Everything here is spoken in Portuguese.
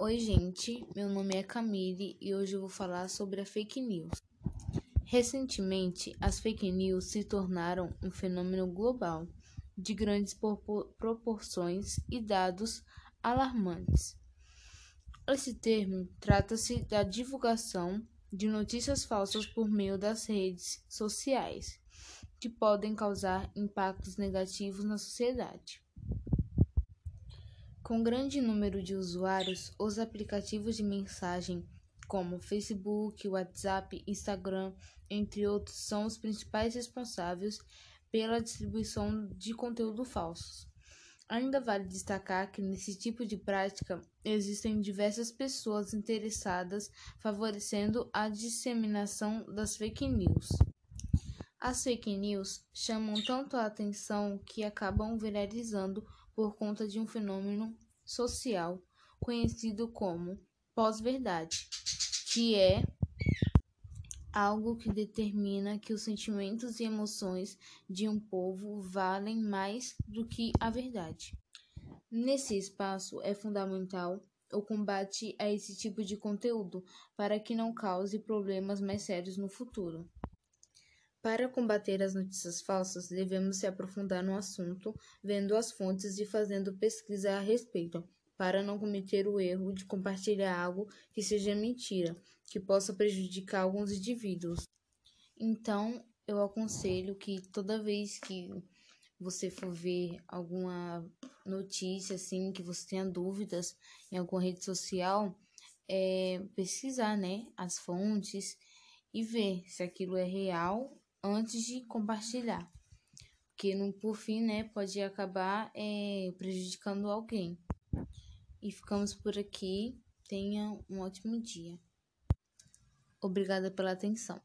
Oi, gente. Meu nome é Camille e hoje vou falar sobre a fake news. Recentemente, as fake news se tornaram um fenômeno global de grandes proporções e dados alarmantes. Esse termo trata-se da divulgação de notícias falsas por meio das redes sociais, que podem causar impactos negativos na sociedade. Com grande número de usuários, os aplicativos de mensagem como Facebook, WhatsApp, Instagram, entre outros, são os principais responsáveis pela distribuição de conteúdo falso. Ainda vale destacar que nesse tipo de prática existem diversas pessoas interessadas favorecendo a disseminação das fake news. As fake news chamam tanto a atenção que acabam viralizando por conta de um fenômeno social conhecido como pós-verdade, que é algo que determina que os sentimentos e emoções de um povo valem mais do que a verdade. Nesse espaço é fundamental o combate a esse tipo de conteúdo para que não cause problemas mais sérios no futuro. Para combater as notícias falsas, devemos se aprofundar no assunto, vendo as fontes e fazendo pesquisa a respeito, para não cometer o erro de compartilhar algo que seja mentira, que possa prejudicar alguns indivíduos. Então, eu aconselho que toda vez que você for ver alguma notícia assim, que você tenha dúvidas em alguma rede social, é pesquisar, né, as fontes e ver se aquilo é real antes de compartilhar. Porque, no, por fim, né, pode acabar é, prejudicando alguém. E ficamos por aqui. Tenha um ótimo dia. Obrigada pela atenção.